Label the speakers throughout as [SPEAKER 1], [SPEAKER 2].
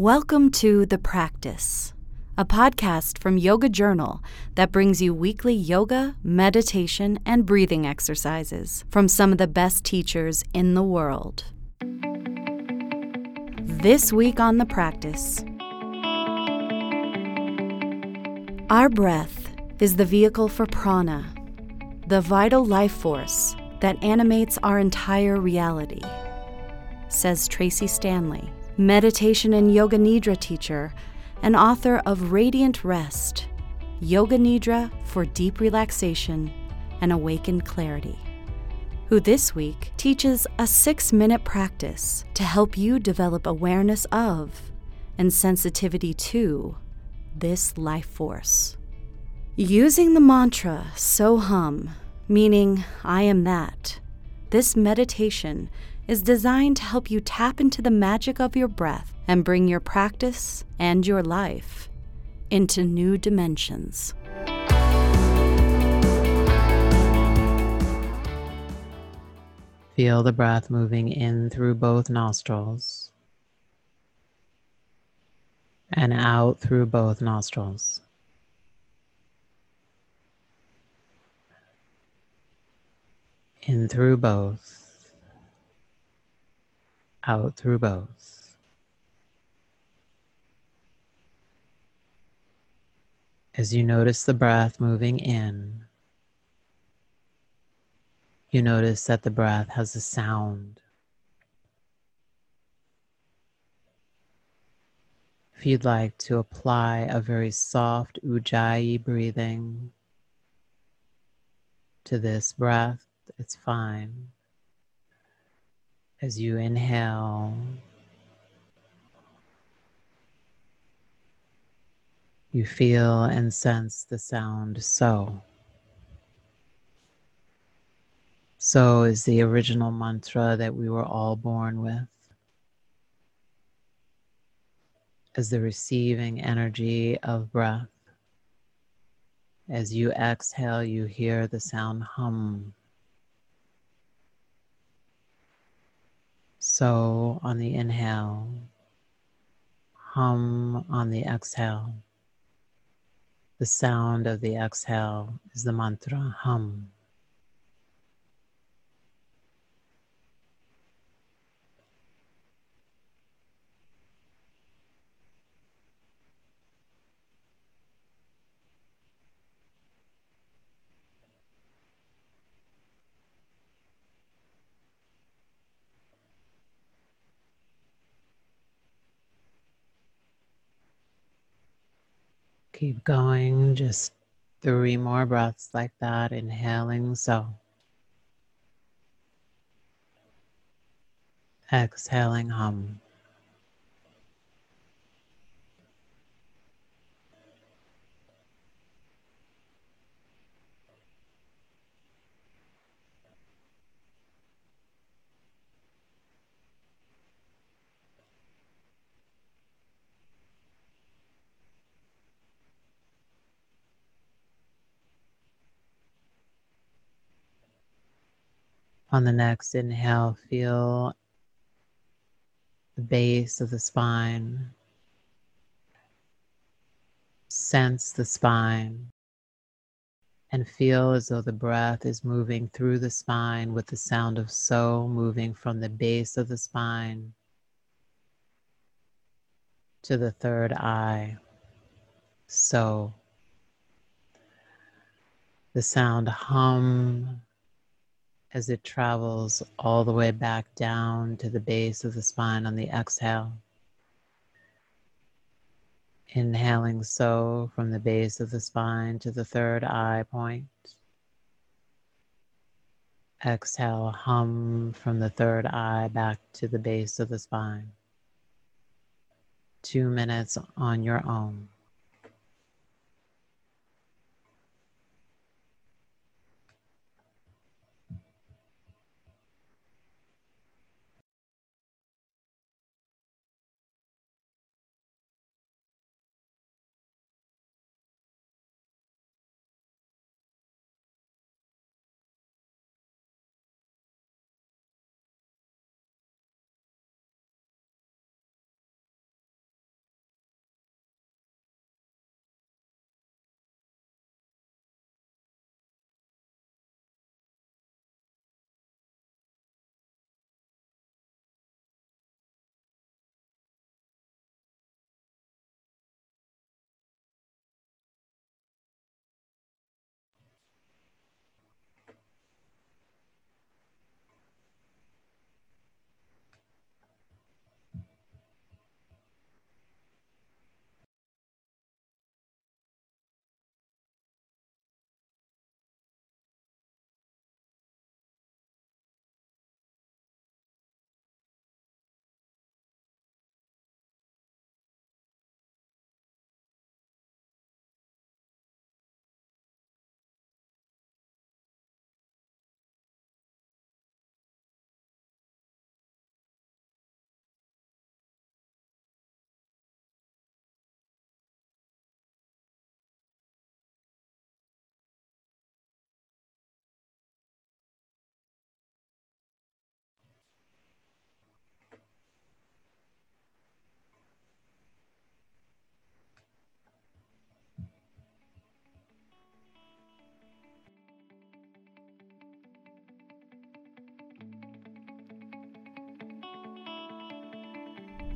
[SPEAKER 1] Welcome to The Practice, a podcast from Yoga Journal that brings you weekly yoga, meditation, and breathing exercises from some of the best teachers in the world. This week on The Practice, our breath is the vehicle for prana, the vital life force that animates our entire reality, says Tracee Stanley meditation and yoga nidra teacher and author of Radiant Rest Yoga Nidra for Deep Relaxation and Awakened Clarity, who this week teaches a six minute practice to help you develop awareness of and sensitivity to this life force. Using the mantra So Hum, meaning I am that, this meditation is designed to help you tap into the magic of your breath and bring your practice and your life into new dimensions.
[SPEAKER 2] Feel the breath moving in through both nostrils and out through both nostrils. In through both out through both. As you notice the breath moving in, you notice that the breath has a sound. If you'd like to apply a very soft ujjayi breathing to this breath, it's fine. As you inhale, you feel and sense the sound so. So is the original mantra that we were all born with. As the receiving energy of breath. As you exhale, you hear the sound hum. So on the inhale, hum on the exhale. The sound of the exhale is the mantra hum. Keep going, just three more breaths like that, inhaling so. Exhaling hum. On the next inhale, feel the base of the spine. Sense the spine and feel as though the breath is moving through the spine with the sound of so moving from the base of the spine to the third eye. So the sound hum as it travels all the way back down to the base of the spine on the exhale. Inhaling so from the base of the spine to the third eye point. Exhale, hum from the third eye back to the base of the spine. Two minutes on your own.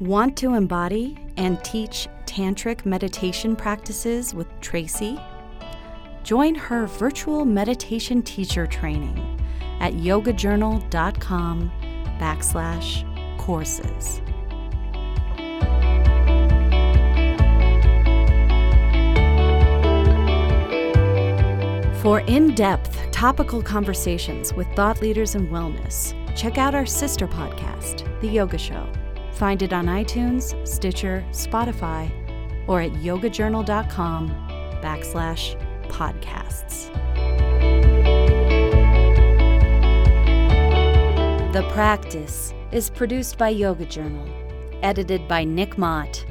[SPEAKER 1] Want to embody and teach tantric meditation practices with Tracee? Join her virtual meditation teacher training at yogajournal.com backslash courses. For in depth topical conversations with thought leaders in wellness, check out our sister podcast, The Yoga Show. Find it on iTunes, Stitcher, Spotify, or at yogajournal.com backslash podcasts. The Practice is produced by Yoga Journal, edited by Nick Mott,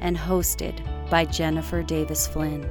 [SPEAKER 1] and hosted by Jennifer Davis Flynn.